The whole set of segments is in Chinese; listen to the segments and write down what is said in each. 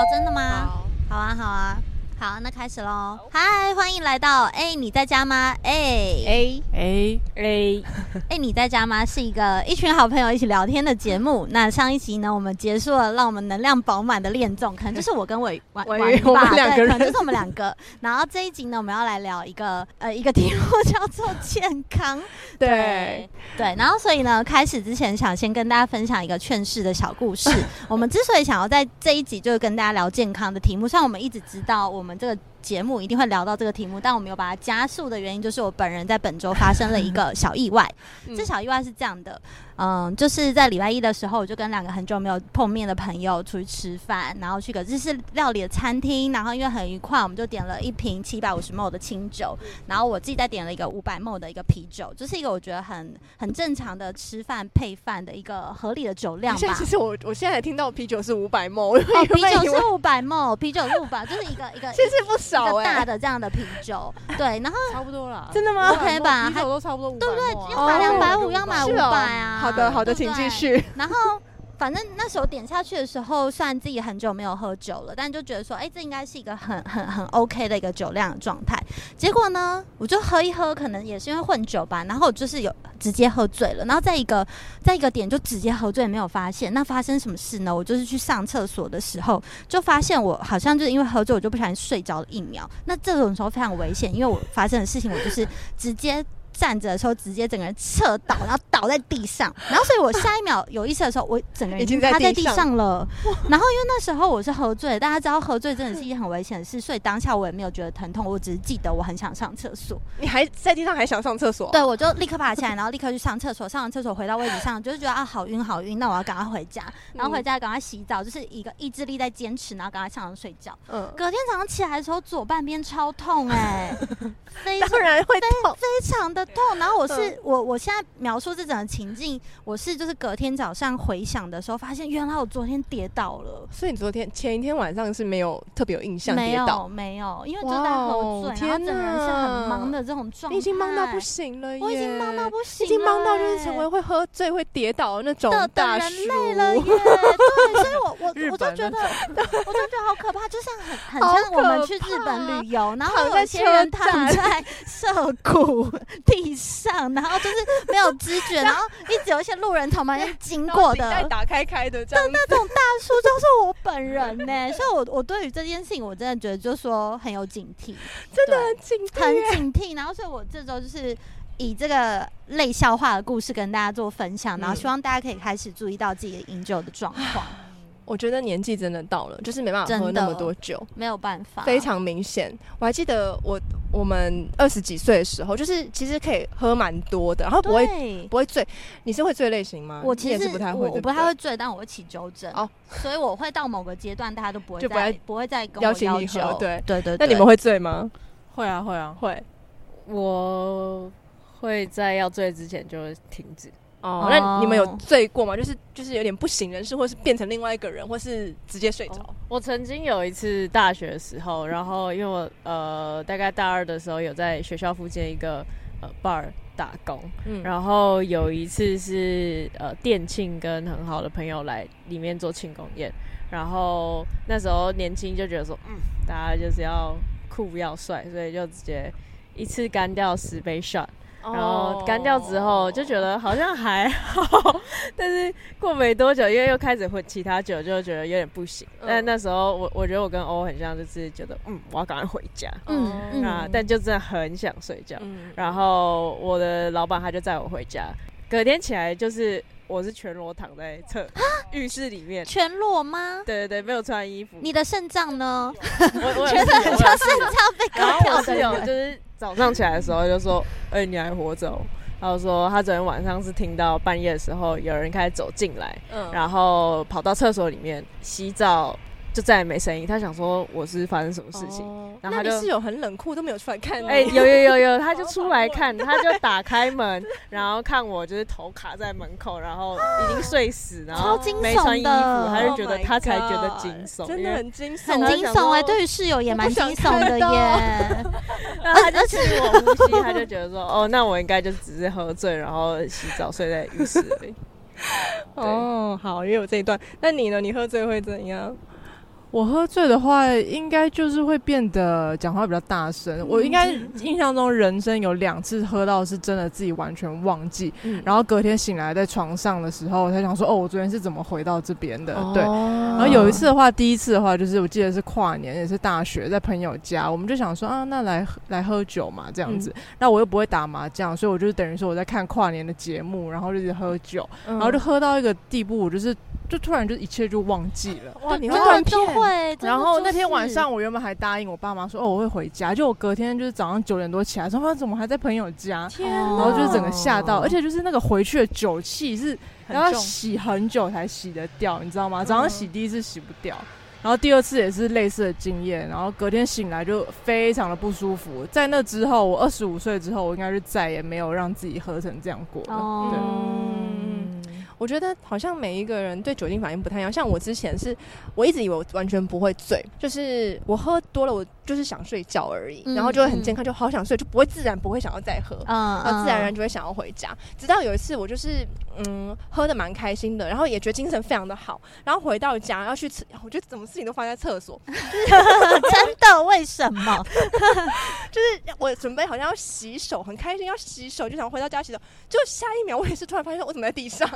哦，真的吗？好，好啊，好啊。好，那开始喽！嗨，欢迎来到哎，你在家吗？哎哎哎哎哎，你在家吗？是一个一群好朋友一起聊天的节目。那上一集呢，我们结束了让我们能量饱满的恋综，可能就是我跟伟玩玩吧，对，可能就是我们两个。然后这一集呢，我们要来聊一个呃一个题目叫做健康。对对，对，然后所以呢，开始之前想先跟大家分享一个劝世的小故事。我们之所以想要在这一集就是跟大家聊健康的题目，像我们一直知道我们。我们这个节目一定会聊到这个题目，但我没有把它加速的原因，就是我本人在本周发生了一个 小意外。这小意外是这样的。嗯，就是在礼拜一的时候，我就跟两个很久没有碰面的朋友出去吃饭，然后去个日式料理的餐厅，然后因为很愉快，我们就点了一瓶七百五十 ml 的清酒，然后我自己再点了一个五百 ml 的一个啤酒，就是一个我觉得很很正常的吃饭配饭的一个合理的酒量吧。其实我我现在才听到啤酒是五百 ml，哦，啤酒是五百 ml，啤酒是五百，就是一个一个 其实不少，欸，一个大的这样的啤酒，对，然后差不多了，真的吗？OK 吧，啤酒都差不多，对不对？要买两百五，要买五百啊。好的，好的，请继续。然后反正那时候点下去的时候，虽然自己很久没有喝酒了，但就觉得说，哎，这应该是一个很 很很 OK 的一个酒量状态。结果呢，我就喝一喝，可能也是因为混酒吧，然后我就是有直接喝醉了，然后在一个在一个点就直接喝醉，没有发现。那发生什么事呢？我就是去上厕所的时候，就发现我好像就是因为喝醉，我就不小心睡着了一秒。那这种时候非常危险，因为我发生的事情，我就是直接。站着的时候，直接整个人侧倒，然后倒在地上，然后所以我下一秒有意识的时候，我整个人已经趴在地上了。然后因为那时候我是喝醉，大家知道喝醉真的是一件很危险的事，所以当下我也没有觉得疼痛，我只是记得我很想上厕所。你还在地上还想上厕所？对，我就立刻爬起来，然后立刻去上厕所。上完厕所回到位置上，就是觉得啊好晕好晕，那我要赶快回家，然后回家赶快洗澡，就是一个意志力在坚持，然后赶快上床睡觉。嗯。隔天早上起来的时候，左半边超痛哎、欸，非常当然会痛，非常的痛。然后我是。我我现在描述这整个情境，我是就是隔天早上回想的时候，发现原来我昨天跌倒了。所以你昨天前一天晚上是没有特别有印象跌倒？没有，因为就在喝醉，然后整个人是很忙的这种状态。你已经忙到不行了，我已经忙到不行，已经忙到就是成为会喝醉会跌倒的那种大人类了耶。对，所以我我 我就觉得，我就觉得好可怕，就像很很像我们去日本旅游，然后有些人躺在 涩谷地上。然后就是没有知觉，然后一直有一些路人从旁边经过的，打开开的，的那种大叔就是我本人呢。所以我我对于这件事情，我真的觉得就是说很有警惕，真的很警惕，很警惕。然后所以我这周就是以这个类笑话的故事跟大家做分享，然后希望大家可以开始注意到自己的饮酒的状况。我觉得年纪真的到了，就是没办法喝那么多酒，没有办法，非常明显。我还记得我我们二十几岁的时候，就是其实可以喝蛮多的，然后不会不会醉。你是会醉类型吗？我其实也是不太会，我不太会醉，但我会起纠正哦，所以我会到某个阶段，大家都不会就不会不会再跟我要求你喝。对对对，那你们会醉吗？会啊会啊会，我会在要醉之前就停止。哦，那你们有醉过吗？就是就是有点不省人事，或是变成另外一个人，或是直接睡着。哦。我曾经有一次大学的时候，然后因为我呃大概大二的时候有在学校附近一个呃 bar 打工，嗯，然后有一次是呃店庆跟很好的朋友来里面做庆功宴，然后那时候年轻就觉得说，嗯，大家就是要酷要帅，所以就直接一次干掉十杯 shot。然后干掉之后就觉得好像还好，但是过没多久，因为又开始喝其他酒，就觉得有点不行。但那时候我我觉得我跟欧很像，就是觉得嗯，我要赶快回家。嗯嗯啊，但就真的很想睡觉。然后我的老板他就载我回家，隔天起来就是我是全裸躺在厕浴室里面。全裸吗？对对对，没有穿衣服。你的肾脏呢？我我 觉得很像肾脏被割掉的人，就是。早上起来的时候就说：“哎、欸，你还活着？”然后说他昨天晚上是听到半夜的时候有人开始走进来，嗯，然后跑到厕所里面洗澡。就再也没声音，他想说我是发生什么事情，哦、然后他就室友很冷酷都没有出来看，哎、欸，有有有有，他就出来看，他就打开门，然后看我就是头卡在门口，然后已经睡死，然后没穿衣服，他就觉得他才觉得惊悚，真的很惊悚，很惊悚哎，对于室友也蛮惊悚的耶。然后他就听 我呼吸，他就觉得说哦，那我应该就只是喝醉，然后洗澡睡在浴室里。哦，好，也有这一段。那你呢？你喝醉会怎样？我喝醉的话，应该就是会变得讲话比较大声。我应该印象中，人生有两次喝到是真的自己完全忘记，嗯、然后隔天醒来在床上的时候，我才想说，哦，我昨天是怎么回到这边的？哦、对。然后有一次的话，第一次的话，就是我记得是跨年，也是大学，在朋友家，我们就想说啊，那来来喝酒嘛，这样子。嗯、那我又不会打麻将，所以我就等于说我在看跨年的节目，然后就是喝酒，嗯、然后就喝到一个地步，我就是就突然就一切就忘记了。哇，你会断片。会，然后那天晚上我原本还答应我爸妈说，哦，我会回家。就我隔天就是早上九点多起来，说，怎么还在朋友家？天，然后就是整个吓到，而且就是那个回去的酒气是要洗很久才洗得掉，你知道吗？早上洗第一次洗不掉，然后第二次也是类似的经验，然后隔天醒来就非常的不舒服。在那之后，我二十五岁之后，我应该是再也没有让自己喝成这样过了。对。我觉得好像每一个人对酒精反应不太一样。像我之前是，我一直以为我完全不会醉，就是我喝多了，我就是想睡觉而已，嗯、然后就会很健康，就好想睡，就不会自然不会想要再喝，嗯，然后自然而然就会想要回家。直到有一次，我就是嗯喝的蛮开心的，然后也觉得精神非常的好，然后回到家要去吃，我觉得怎么事情都放在厕所，就是 真的？为什么？就是我准备好像要洗手，很开心要洗手，就想回到家洗手，就下一秒我也是突然发现我怎么在地上。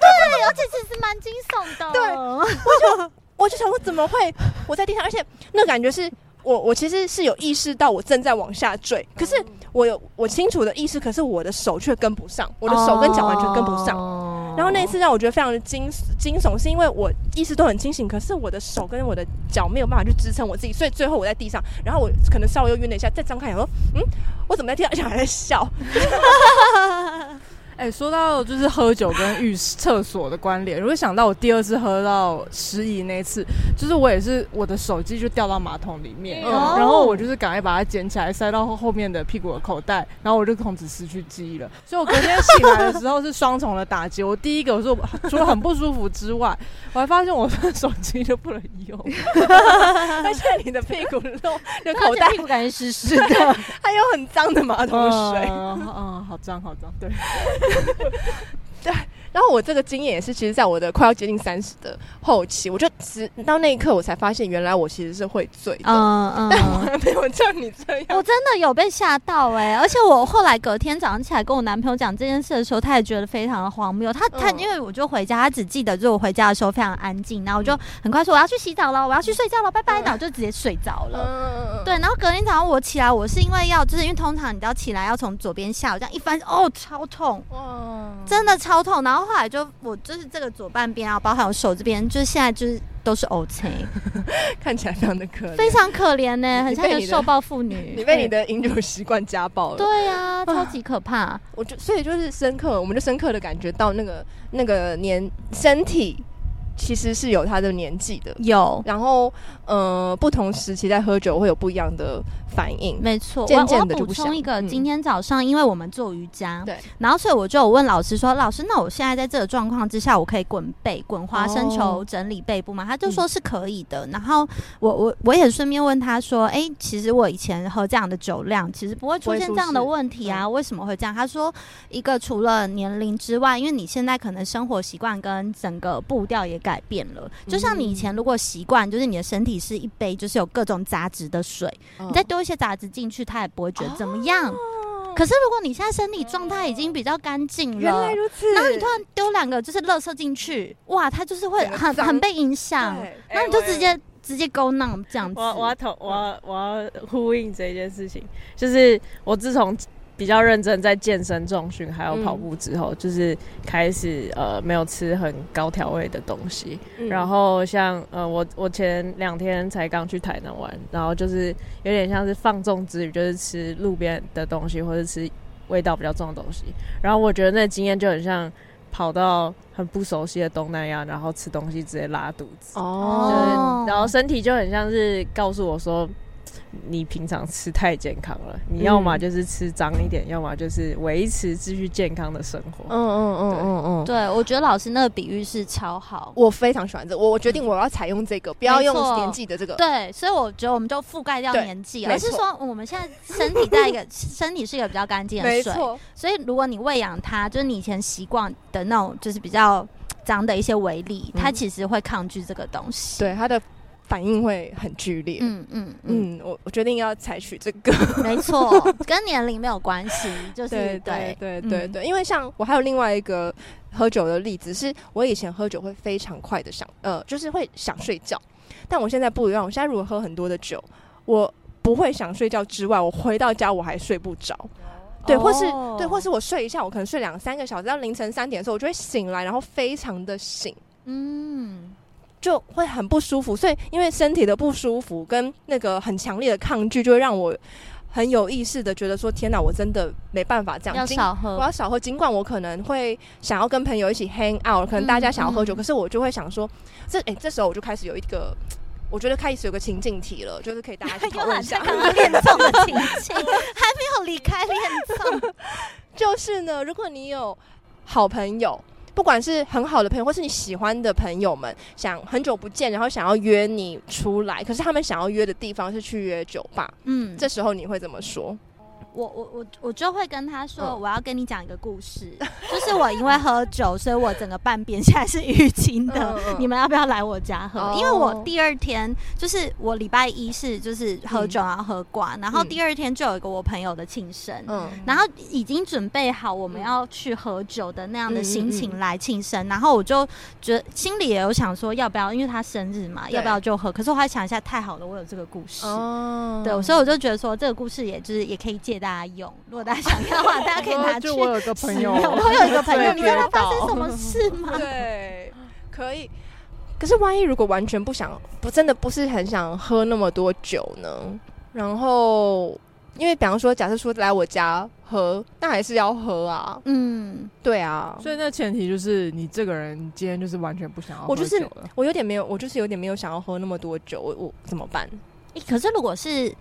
对，而且其实蛮惊悚的。对，我就我就想，我怎么会 我在地上？而且那感觉是我，我其实是有意识到我正在往下坠，可是我有我清楚的意识，可是我的手却跟不上，我的手跟脚完全跟不上。然后那一次让我觉得非常的惊惊悚，是因为我意识都很清醒，可是我的手跟我的脚没有办法去支撑我自己，所以最后我在地上，然后我可能稍微又晕了一下，再张开眼说，嗯，我怎么在地上，而且还在笑。哎、欸，说到就是喝酒跟浴室厕所的关联，如果想到我第二次喝到失忆那次，就是我也是我的手机就掉到马桶里面，嗯、然后我就是赶快把它捡起来塞到后后面的屁股的口袋，然后我就从此失去记忆了。所以我隔天醒来的时候是双重的打击。我第一个我说除了很不舒服之外，我还发现我的手机就不能用，而且你的屁股漏，的口袋屁股感觉湿湿的，还有很脏的马桶水，嗯，嗯，好脏好脏，对。对，然后我这个经验也是，其实在我的快要接近三十的后期，我就直到那一刻，我才发现原来我其实是会醉的。嗯嗯，但我还没有像你这样，我真的有被吓到哎、欸！而且我后来隔天早上起来跟我男朋友讲这件事的时候，他也觉得非常的荒谬。他他因为我就回家，他只记得就是我回家的时候非常安静，然后我就很快说我要去洗澡了，我要去睡觉了，拜拜，然后就直接睡着了。嗯、对，然后隔天早上我起来，我是因为要就是因为通常你要起来要从左边下，我这样一翻哦，超痛，哇，真的超痛。然后后来就我就是这个左半边啊，包含我手这边，就是现在就是都是 O C，看起来非常的可怜，非常可怜呢、欸，很像一个受暴妇女。你被你的饮酒习惯家暴了，对呀、啊，超级可怕。我就所以就是深刻，我们就深刻的感觉到那个那个年身体。其实是有他的年纪的，有，然后呃，不同时期在喝酒会有不一样的反应，没错。渐渐的就不我补充一个，今天早上因为我们做瑜伽，对，然后所以我就有问老师说，老师，那我现在在这个状况之下，我可以滚背、滚花生球整理背部吗？他就说是可以的。然后我我我也顺便问他说，哎，其实我以前喝这样的酒量，其实不会出现这样的问题啊，为什么会这样？他说，一个除了年龄之外，因为你现在可能生活习惯跟整个步调也改变了，就像你以前如果习惯，就是你的身体是一杯，就是有各种杂质的水，你再丢一些杂质进去，它也不会觉得怎么样。可是如果你现在身体状态已经比较干净了，原来如此，然后你突然丢两个就是垃圾进去，哇，它就是会很很被影响，那你就直接直接 go numb 这样子。我我要同我要我要呼应这件事情，就是我自从。比较认真在健身、重训还有跑步之后，嗯、就是开始呃没有吃很高调味的东西。嗯、然后像呃我我前两天才刚去台南玩，然后就是有点像是放纵之余，就是吃路边的东西或者吃味道比较重的东西。然后我觉得那经验就很像跑到很不熟悉的东南亚，然后吃东西直接拉肚子。哦，就是，然后身体就很像是告诉我说。你平常吃太健康了，你要么就是吃脏一点，嗯、要么就是维持继续健康的生活。嗯嗯嗯嗯嗯，对，我觉得老师那个比喻是超好，我非常喜欢这个。我我决定我要采用这个，嗯、不要用年纪的这个。对，所以我觉得我们就覆盖掉年纪，而是说我们现在身体在一个 身体是一个比较干净的水，没错。所以如果你喂养它，就是你以前习惯的那种，就是比较脏的一些微粒，它其实会抗拒这个东西。对它的。反应会很剧烈。嗯嗯嗯，嗯，我我决定要采取这个，没错，跟年龄没有关系，就是对对对对对，因为像我还有另外一个喝酒的例子，是我以前喝酒会非常快的想，呃，就是会想睡觉，但我现在不一样，我现在如果喝很多的酒，我不会想睡觉之外，我回到家我还睡不着。对，或是、oh. 对，或是我睡一下，我可能睡两三个小时，到凌晨三点的时候，我就会醒来，然后非常的醒，嗯，就会很不舒服。所以，因为身体的不舒服跟那个很强烈的抗拒，就会让我很有意识的觉得说：天哪，我真的没办法这样，要少喝，我要少喝。尽管我可能会想要跟朋友一起 hang out，可能大家想要喝酒，嗯、可是我就会想说，这哎、欸，这时候我就开始有一个。我觉得开始有个情境题了，就是可以大家讨论一下刚刚恋综的情境，还没有离开恋综。就是呢，如果你有好朋友，不管是很好的朋友，或是你喜欢的朋友们，想很久不见，然后想要约你出来，可是他们想要约的地方是去约酒吧，嗯，这时候你会怎么说？我我我我就会跟他说，我要跟你讲一个故事，嗯、就是我因为喝酒，所以我整个半边现在是淤青的。你们要不要来我家喝？哦、因为我第二天就是我礼拜一是就是喝酒然后喝挂，嗯、然后第二天就有一个我朋友的庆生，嗯，然后已经准备好我们要去喝酒的那样的心情来庆生，然后我就觉得心里也有想说要不要，因为他生日嘛，要不要就喝？可是我还想一下，太好了，我有这个故事，哦，对，所以我就觉得说这个故事也就是也可以借。大家用，如果大家想要的话，大家可以拿去。就我有个朋友，我有一个朋友，你知道发生什么事吗？对，可以。可是万一如果完全不想，不真的不是很想喝那么多酒呢？然后，因为比方说，假设说来我家喝，那还是要喝啊。嗯，对啊。所以那前提就是你这个人今天就是完全不想要喝酒了。我就是我有点没有，我就是有点没有想要喝那么多酒，我我怎么办？欸，可是如果是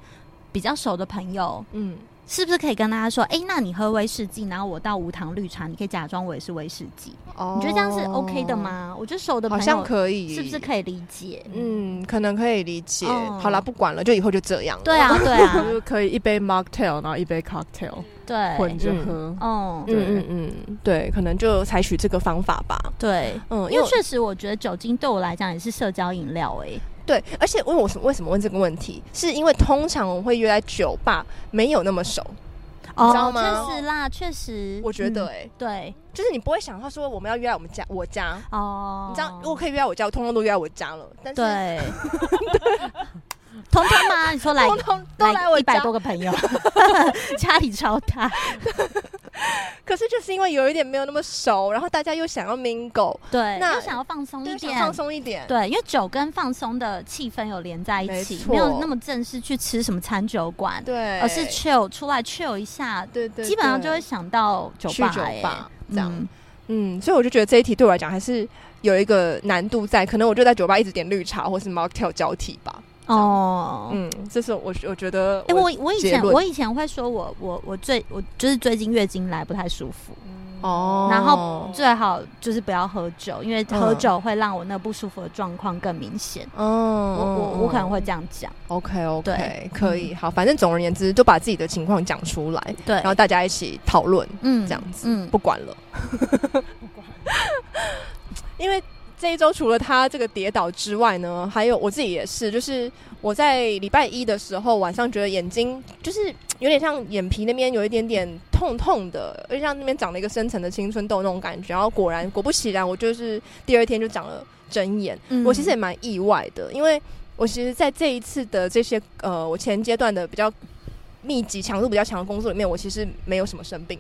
比较熟的朋友，嗯。是不是可以跟大家说，哎、欸，那你喝威士忌，然后我倒无糖绿茶，你可以假装我也是威士忌。哦，你觉得这样是 OK 的吗？我觉得熟的朋友好像可以，是不是可以理解？嗯，可能可以理解。哦、好了，不管了，就以后就这样了。对啊，对啊，就可以一杯 mocktail，然后一杯 cocktail，对，混着喝。哦，嗯嗯嗯，对，可能就采取这个方法吧。对，嗯，因为确实我觉得酒精对我来讲也是社交饮料、欸，哎。对，而且问我？为什么问这个问题？是因为通常我会约在酒吧，没有那么熟，哦、你知道吗？确实啦，确实，我觉得、欸，哎、嗯，对，就是你不会想到说我们要约在我们家，我家哦，你知道，如果可以约在我家，我通通都约在我家了。但是，对。通通吗？你说来，通通都来我一百多个朋友，家里超大。可是就是因为有一点没有那么熟，然后大家又想要 mingle，对，那又想要放松一点，放松一点，对，因为酒跟放松的气氛有连在一起，没有那么正式去吃什么餐酒馆，对，而是 chill 出来 chill 一下，对对，基本上就会想到酒吧，酒吧这样，嗯，所以我就觉得这一题对我来讲还是有一个难度在，可能我就在酒吧一直点绿茶或是 mocktail 交替吧。哦，嗯，这是我我觉得我，哎、欸，我我以前我以前会说我我我最我就是最近月经来不太舒服，哦，然后最好就是不要喝酒，因为喝酒会让我那不舒服的状况更明显。哦，我我我可能会这样讲。OK OK，可以，好，反正总而言之，就把自己的情况讲出来，对，然后大家一起讨论，嗯，这样子，嗯，不管了，不管，因为。这一周除了他这个跌倒之外呢，还有我自己也是，就是我在礼拜一的时候晚上觉得眼睛就是有点像眼皮那边有一点点痛痛的，而且像那边长了一个深层的青春痘那种感觉。然后果然果不其然，我就是第二天就长了针眼。嗯、我其实也蛮意外的，因为我其实在这一次的这些呃我前阶段的比较密集、强度比较强的工作里面，我其实没有什么生病，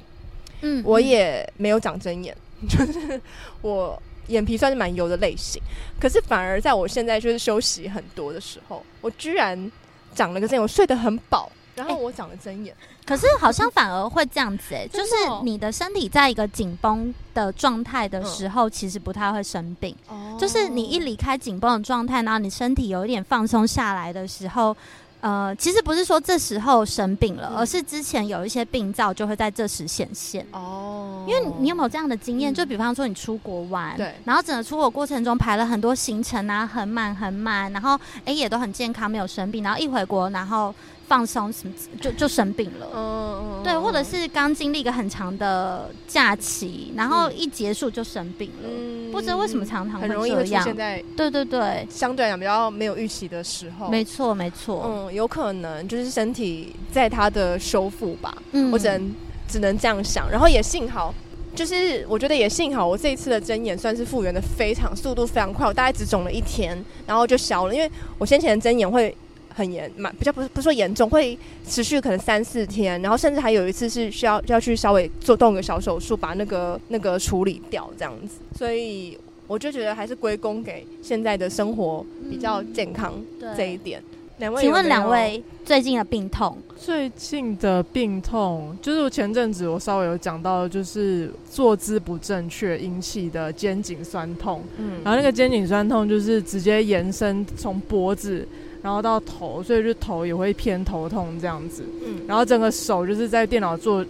嗯，我也没有长针眼，就是我。眼皮算是蛮油的类型，可是反而在我现在就是休息很多的时候，我居然长了个针眼，我睡得很饱，然后我长了针眼，可是好像反而会这样子哎、欸，就是你的身体在一个紧绷的状态的时候，其实不太会生病，哦。就是你一离开紧绷的状态，然后你身体有一点放松下来的时候。呃，其实不是说这时候生病了，嗯、而是之前有一些病灶就会在这时显现。哦，因为你有没有这样的经验？嗯、就比方说你出国玩，对，然后整个出国过程中排了很多行程啊，很满很满，然后哎也都很健康，没有生病，然后一回国，然后放松什么就就生病了。嗯嗯，对，或者是刚经历一个很长的假期，然后一结束就生病了。嗯不知道为什么常常很容易会出现在对对对相对来讲比较没有预期的时候。没错没错，嗯，有可能就是身体在它的修复吧。嗯，我只能只能这样想。然后也幸好，就是我觉得也幸好，我这一次的针眼算是复原的非常速度非常快，我大概只肿了一天，然后就消了。因为我先前的针眼会。很严，蛮比较不是不说严重，会持续可能三四天，然后甚至还有一次是需要要去稍微做动个小手术，把那个那个处理掉这样子。所以我就觉得还是归功给现在的生活比较健康这一点。两、嗯、位，请问两位最近的病痛？最近的病痛就是我前阵子我稍微有讲到，就是坐姿不正确引起的肩颈酸痛。嗯，然后那个肩颈酸痛就是直接延伸从脖子。然后到头，所以就头也会偏头痛这样子。嗯，然后整个手就是在电脑坐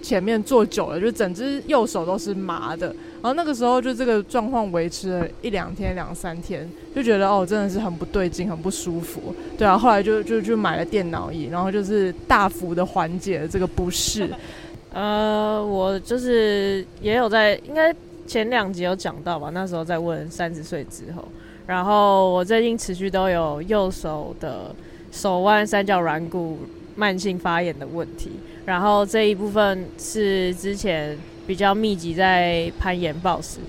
前面坐久了，就整只右手都是麻的。然后那个时候就这个状况维持了一两天、两三天，就觉得哦，真的是很不对劲，很不舒服。对啊，后来就就就买了电脑椅，然后就是大幅的缓解了这个不适。呃，我就是也有在，应该前两集有讲到吧？那时候在问三十岁之后。然后我最近持续都有右手的手腕三角软骨慢性发炎的问题，然后这一部分是之前比较密集在攀岩暴食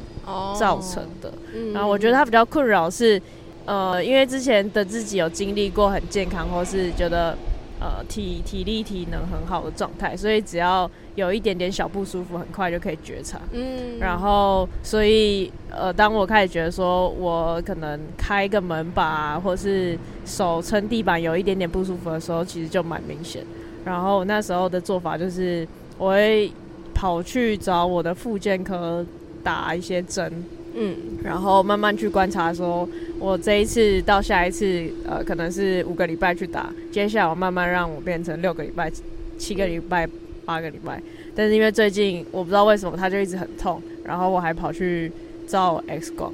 造成的。然后我觉得它比较困扰是，呃，因为之前的自己有经历过很健康，或是觉得。呃，体体力体能很好的状态，所以只要有一点点小不舒服，很快就可以觉察。嗯，然后所以呃，当我开始觉得说我可能开个门把，或是手撑地板有一点点不舒服的时候，其实就蛮明显。然后那时候的做法就是，我会跑去找我的复健科打一些针。嗯，然后慢慢去观察，说我这一次到下一次，呃，可能是五个礼拜去打，接下来我慢慢让我变成六个礼拜、七个礼拜、八个礼拜。但是因为最近我不知道为什么它就一直很痛，然后我还跑去照 X 光，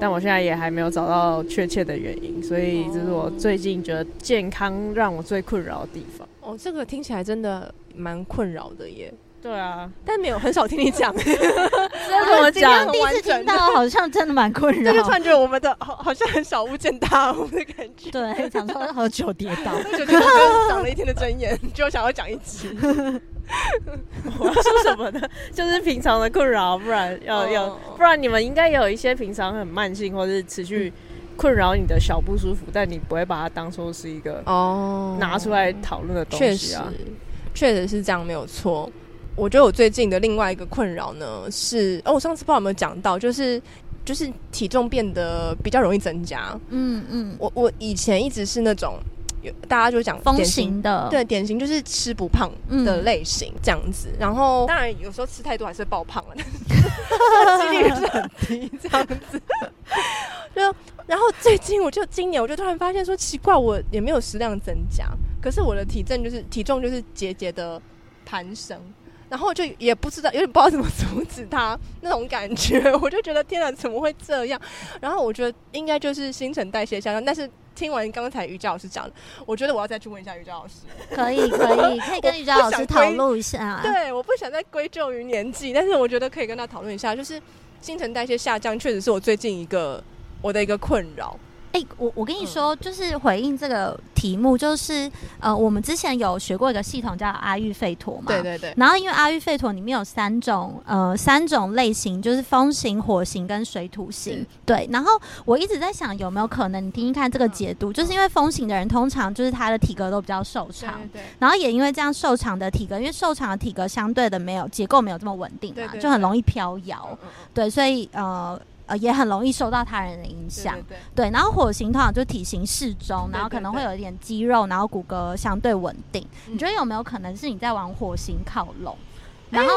但我现在也还没有找到确切的原因，所以这是我最近觉得健康让我最困扰的地方。哦，这个听起来真的蛮困扰的耶。对啊，但没有很少听你讲，真的我讲第一次听到，好像真的蛮困扰。就突然觉得我们的好好像很少物见大屋的感觉。对，想说喝酒跌倒，就觉得长了一天的针眼，就想要讲一集。我要说什么呢？就是平常的困扰，不然要要，不然你们应该有一些平常很慢性或是持续困扰你的小不舒服，但你不会把它当做是一个哦拿出来讨论的东西啊。确实是这样，没有错。我觉得我最近的另外一个困扰呢是，哦，我上次不知道有没有讲到，就是就是体重变得比较容易增加。嗯嗯，我我以前一直是那种，大家就讲典型的，对，典型就是吃不胖的类型这样子。然后当然有时候吃太多还是会爆胖了，几率是很低这样子。就然后最近我就今年我就突然发现说奇怪，我也没有食量增加，可是我的体重就是体重就是节节的攀升。然后就也不知道，有点不知道怎么阻止他那种感觉，我就觉得天哪，怎么会这样？然后我觉得应该就是新陈代谢下降。但是听完刚才瑜伽老师讲的，我觉得我要再去问一下瑜伽老师。可以，可以，可以跟瑜伽老师 讨论一下。对，我不想再归咎于年纪，但是我觉得可以跟他讨论一下，就是新陈代谢下降确实是我最近一个我的一个困扰。哎、欸，我我跟你说，就是回应这个题目，就是呃，我们之前有学过一个系统叫阿育吠陀嘛，对对对。然后因为阿育吠陀里面有三种呃三种类型，就是风型、火型跟水土型。对。然后我一直在想，有没有可能你听听看这个解读，就是因为风型的人通常就是他的体格都比较瘦长，对，对。然后也因为这样瘦长的体格，因为瘦长的体格相对的没有结构没有这么稳定嘛，就很容易飘摇。对，所以呃。呃，也很容易受到他人的影响，对，对，对，对。然后火星通常就体型适中，然后可能会有一点肌肉，然后骨骼相对稳定。嗯。你觉得有没有可能是你在往火星靠拢？然后，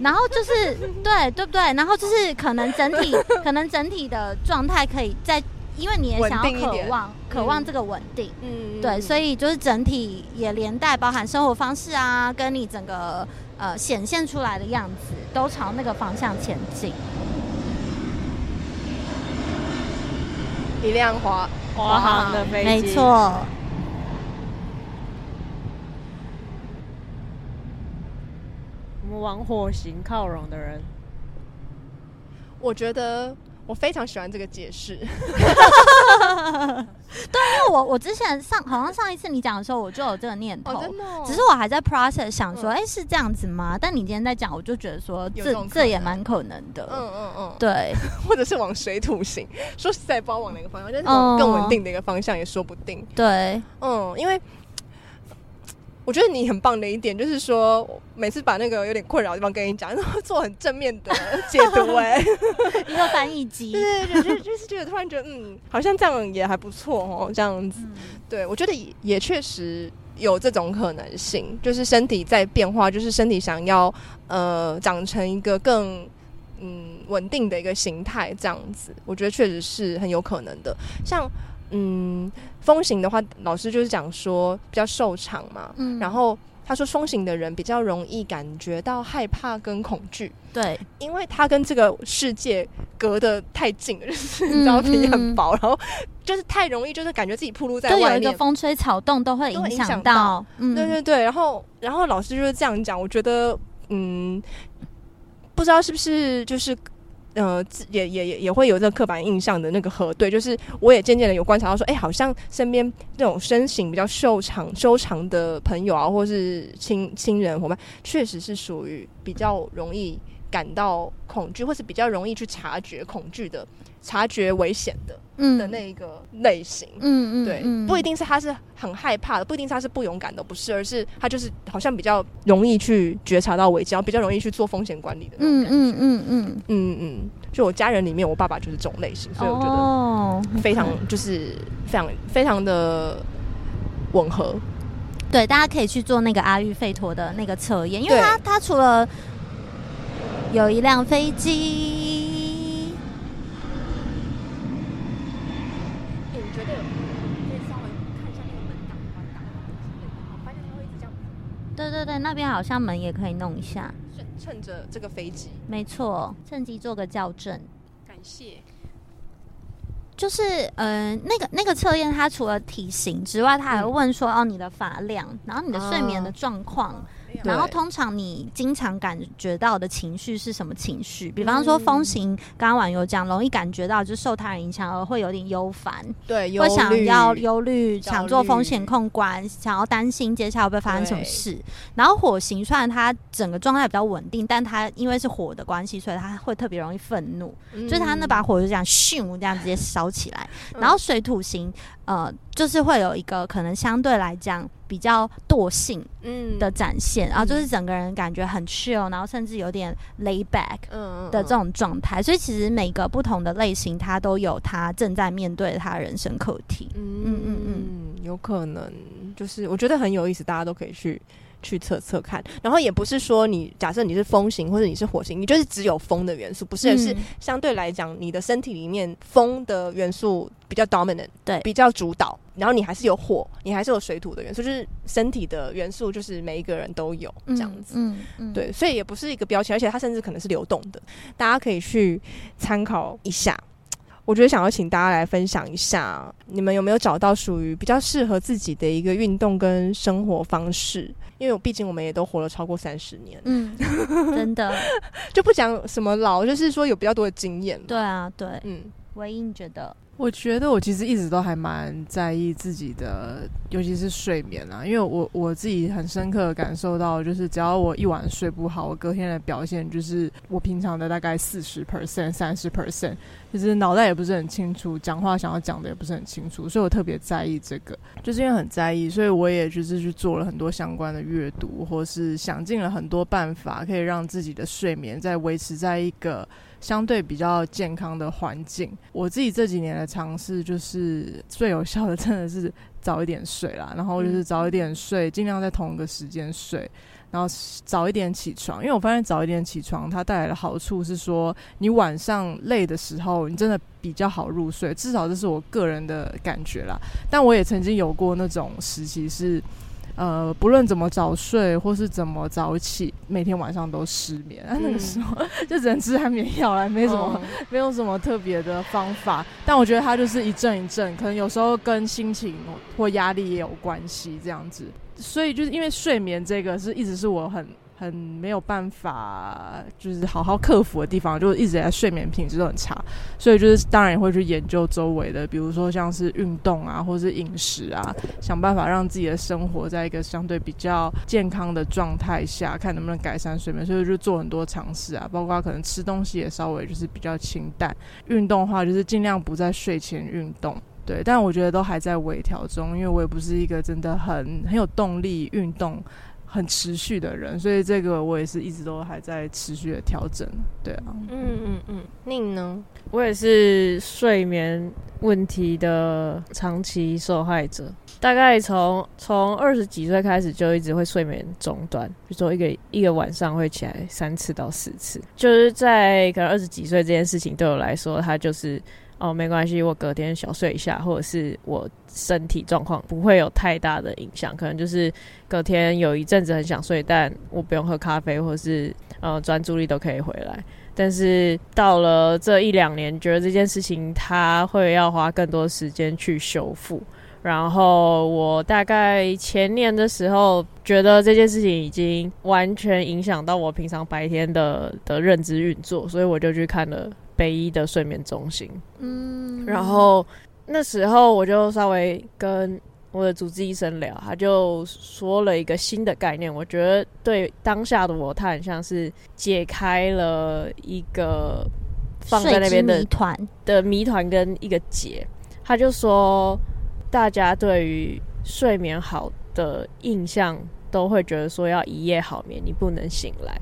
然后就是 对，对不对？然后就是可能整体，可能整体的状态可以在，因为你也想要渴望，渴望这个稳定。嗯，对，所以就是整体也连带包含生活方式啊，跟你整个呃显现出来的样子，都朝那个方向前进。一辆华华航的飞机，没错。我们往火星靠拢的人，我觉得我非常喜欢这个解释。对，因为我我之前上好像上一次你讲的时候，我就有这个念头，哦真的哦、只是我还在 process 想说，哎、嗯，是这样子吗？但你今天在讲，我就觉得说这，这这也蛮可能的。嗯嗯嗯，对，或者是往水土型，说实在，不知道往哪个方向，但是往更稳定的一个方向也说不定。对，嗯，因为。我觉得你很棒的一点就是说，每次把那个有点困扰的地方跟你讲，然后做很正面的解读，哎，一个翻译机，对 对对，就是就是觉得突然觉得，嗯，好像这样也还不错哦，这样子，嗯、对我觉得也也确实有这种可能性，就是身体在变化，就是身体想要呃长成一个更嗯稳定的一个形态，这样子，我觉得确实是很有可能的，像。嗯，风行的话，老师就是讲说比较瘦长嘛，嗯，然后他说风行的人比较容易感觉到害怕跟恐惧，对，因为他跟这个世界隔得太近了，就是 你知道皮很薄，然后就是太容易，就是感觉自己暴露在外面，有一个风吹草动都会影响到，到嗯，对对对，然后然后老师就是这样讲，我觉得嗯，不知道是不是就是。呃，也也也也会有这个刻板印象的那个核对，就是我也渐渐的有观察到说，哎、好像身边那种身形比较瘦长、修长的朋友啊，或是亲亲人伙伴，确实是属于比较容易感到恐惧，或是比较容易去察觉恐惧的。察觉危险的，嗯，的那一个类型，嗯嗯，对嗯，不一定是他是很害怕的，不一定是他是不勇敢的，不是，而是他就是好像比较容易去觉察到危机，然后比较容易去做风险管理的那种感觉，嗯嗯嗯嗯嗯。嗯，就我家人里面，我爸爸就是这种类型，所以我觉得非常、哦、就是非常非常的吻合。对，大家可以去做那个阿育吠陀的那个测验，因为他他除了有一辆飞机。对对对，那边好像门也可以弄一下，趁趁着这个飞机，没错，趁机做个校正。感谢。就是，嗯、呃，那个那个测验，它除了体型之外，它还会问说，嗯、哦，你的发量，然后你的睡眠的状况。啊然后通常你经常感觉到的情绪是什么情绪？比方说风行，刚刚网友讲，容易感觉到就是受他人影响而会有点忧烦，对，会想要忧虑，想做风险控管，想要担心接下来会不会发生什么事。然后火型虽然它整个状态比较稳定，但它因为是火的关系，所以它会特别容易愤怒，嗯、就是它那把火就这样咻这样直接烧起来。然后水土型。呃，就是会有一个可能相对来讲比较惰性嗯的展现，嗯，然后就是整个人感觉很 chill，然后甚至有点 lay back 嗯的这种状态，嗯嗯嗯。所以其实每个不同的类型，他都有他正在面对他人生课题。嗯嗯嗯嗯，有可能就是我觉得很有意思，大家都可以去。去测测看，然后也不是说你假设你是风型或者你是火型，你就是只有风的元素，不是，而是相对来讲，你的身体里面风的元素比较 dominant，对，比较主导。然后你还是有火，你还是有水土的元素，就是身体的元素，就是每一个人都有这样子。嗯，嗯，对，所以也不是一个标签，而且它甚至可能是流动的，大家可以去参考一下。我觉得想要请大家来分享一下，你们有没有找到属于比较适合自己的一个运动跟生活方式？因为毕竟我们也都活了超过三十年，嗯，真的 就不讲什么老，就是说有比较多的经验。对啊，对，嗯，唯一你觉得？我觉得我其实一直都还蛮在意自己的，尤其是睡眠啊，因为我我自己很深刻的感受到，就是只要我一晚睡不好，我隔天的表现就是我平常的大概四十 percent、三十 percent，就是脑袋也不是很清楚，讲话想要讲的也不是很清楚，所以我特别在意这个，就是因为很在意，所以我也就是去做了很多相关的阅读，或是想尽了很多办法，可以让自己的睡眠在维持在一个。相对比较健康的环境，我自己这几年的尝试就是最有效的，真的是早一点睡啦，然后就是早一点睡，尽量在同一个时间睡，然后早一点起床。因为我发现早一点起床，它带来的好处是说，你晚上累的时候，你真的比较好入睡，至少这是我个人的感觉啦。但我也曾经有过那种时期是。呃，不论怎么早睡或是怎么早起，每天晚上都失眠。啊，那个时候 就只能吃安眠药了，没什么，没有什么特别的方法。但我觉得它就是一阵一阵，可能有时候跟心情或压力也有关系，这样子。所以就是因为睡眠这个是一直是我很很没有办法，就是好好克服的地方，就一直在睡眠品质都很差，所以就是当然也会去研究周围的，比如说像是运动啊，或是饮食啊，想办法让自己的生活在一个相对比较健康的状态下，看能不能改善睡眠，所以就做很多尝试啊，包括可能吃东西也稍微就是比较清淡，运动的话就是尽量不在睡前运动，对，但我觉得都还在微调中，因为我也不是一个真的很很有动力运动。很持续的人，所以这个我也是一直都还在持续的调整，对啊，嗯嗯嗯，宁、嗯、呢？我也是睡眠问题的长期受害者，大概从从二十几岁开始就一直会睡眠中断，比如说一个一个晚上会起来三次到四次，就是在可能二十几岁这件事情对我来说，它就是。哦，没关系，我隔天小睡一下，或者是我身体状况不会有太大的影响，可能就是隔天有一阵子很想睡，但我不用喝咖啡，或者是呃专注力都可以回来。但是到了这一两年，觉得这件事情它会要花更多时间去修复。然后我大概前年的时候，觉得这件事情已经完全影响到我平常白天的的认知运作，所以我就去看了。北医的睡眠中心，嗯，然后那时候我就稍微跟我的主治医生聊，他就说了一个新的概念，我觉得对当下的我，他很像是解开了一个放在那边的谜团的谜团跟一个结。他就说，大家对于睡眠好的印象，都会觉得说要一夜好眠，你不能醒来。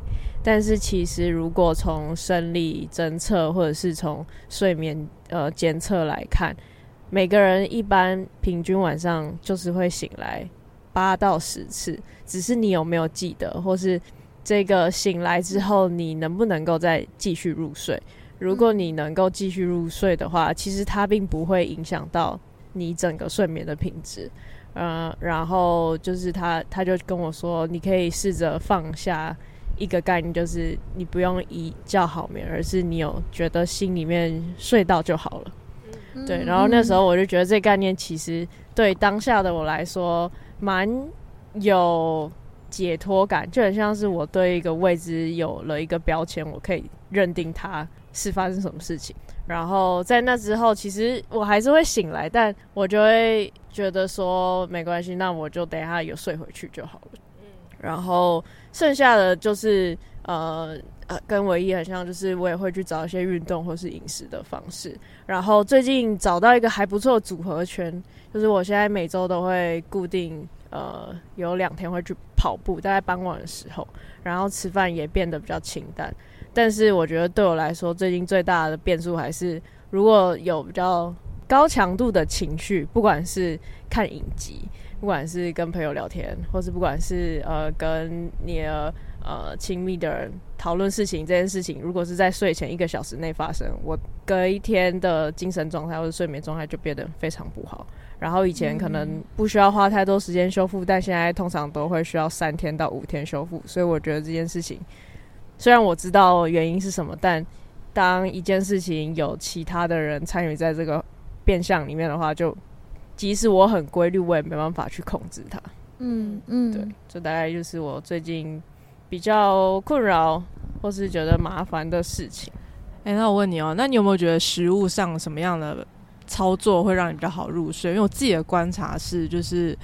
但是其实，如果从生理侦测或者是从睡眠呃监测来看，每个人一般平均晚上就是会醒来八到十次，只是你有没有记得，或是这个醒来之后你能不能够再继续入睡？如果你能够继续入睡的话，其实它并不会影响到你整个睡眠的品质。呃，然后就是他他就跟我说，你可以试着放下。一个概念就是你不用一觉好眠，而是你有觉得心里面睡到就好了。嗯、对，然后那时候我就觉得这概念其实对当下的我来说蛮有解脱感，就很像是我对一个未知有了一个标签，我可以认定它是发生什么事情。然后在那之后，其实我还是会醒来，但我就会觉得说没关系，那我就等一下有睡回去就好了。然后剩下的就是呃呃，跟唯一很像，就是我也会去找一些运动或是饮食的方式。然后最近找到一个还不错组合拳，就是我现在每周都会固定呃有两天会去跑步，大概傍晚的时候。然后吃饭也变得比较清淡。但是我觉得对我来说，最近最大的变数还是，如果有比较高强度的情绪，不管是看影集。不管是跟朋友聊天，或是不管是呃跟你的呃亲密的人讨论事情，这件事情如果是在睡前一个小时内发生，我隔一天的精神状态或者睡眠状态就变得非常不好。然后以前可能不需要花太多时间修复，但现在通常都会需要三天到五天修复。所以我觉得这件事情，虽然我知道原因是什么，但当一件事情有其他的人参与在这个变相里面的话，就。即使我很规律，我也没办法去控制它。嗯嗯，对，这大概就是我最近比较困扰或是觉得麻烦的事情。哎、欸，那我问你哦、喔，那你有没有觉得食物上什么样的操作会让你比较好入睡？因为我自己的观察是，就是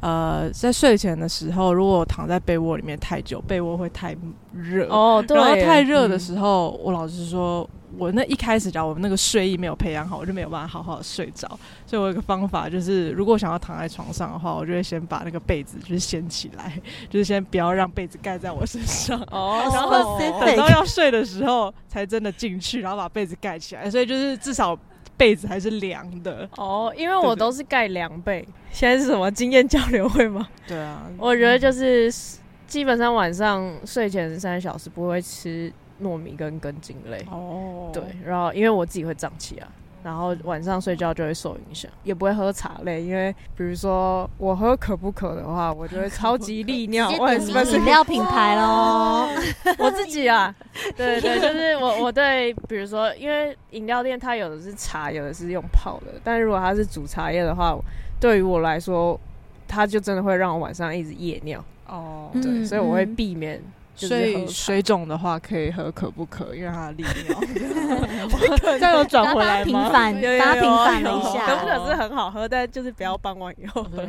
呃，在睡前的时候，如果我躺在被窝里面太久，被窝会太热哦，对，然后太热的时候，嗯、我老实说。我那一开始讲，我那个睡意没有培养好，我就没有办法好好睡着。所以我有个方法，就是如果想要躺在床上的话，我就会先把那个被子就是掀起来，就是先不要让被子盖在我身上。哦。然后等到要睡的时候才真的进去，然后把被子盖起来。所以就是至少被子还是凉的。哦，因为我都是盖凉被。现在是什么经验交流会吗？对啊。我觉得就是基本上晚上睡前三小时不会吃。糯米跟根茎类哦，oh. 对，然后因为我自己会胀气啊，然后晚上睡觉就会受影响，也不会喝茶类，因为比如说我喝可不可的话，我就会超级利尿。我什么饮料品牌喽？我自己啊，对对，就是我我对，比如说因为饮料店它有的是茶，有的是用泡的，但是如果它是煮茶叶的话，对于我来说，它就真的会让我晚上一直夜尿哦，oh. 对，所以我会避免。所以水肿的话可以喝可不可？因为它的利尿。这样有转回来吗？平反，大家平反了一下。可不可是很好喝，但就是不要傍晚以后 喝。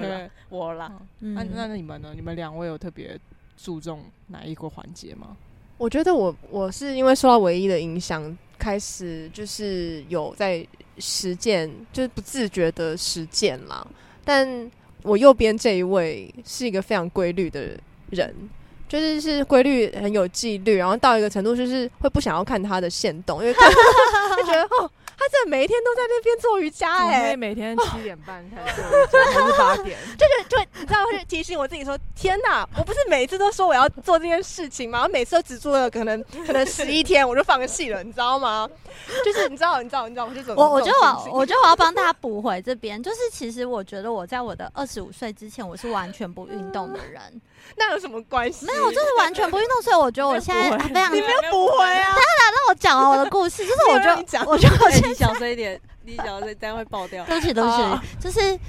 我啦，那那你们呢？你们两位有特别注重哪一个环节吗？我觉得我我是因为受到唯一的影响，开始就是有在实践，就是不自觉的实践啦。但我右边这一位是一个非常规律的人。就是是规律很有纪律，然后到一个程度就是会不想要看他的限动，因为看 就觉得哦，他真的每一天都在那边做瑜伽哎、欸，每天七点半才做瑜伽，还是八点？就是就你知道会提醒我自己说，天哪，我不是每次都说我要做这件事情吗？我每次都只做了可能可能十一天，我就放弃了，你知道吗？就是你知道你知道你知道，我就我我觉得我我觉得我要帮大家补回这边，就是其实我觉得我在我的二十五岁之前，我是完全不运动的人。那有什么关系？没有，我就是完全不运动，所以我觉得我现在 非常。你没有不会啊！当然，让我讲完我的故事，就是我觉得，我觉得我先、欸、小声一点，你小声，等下会爆掉。对不起，对不起，就是。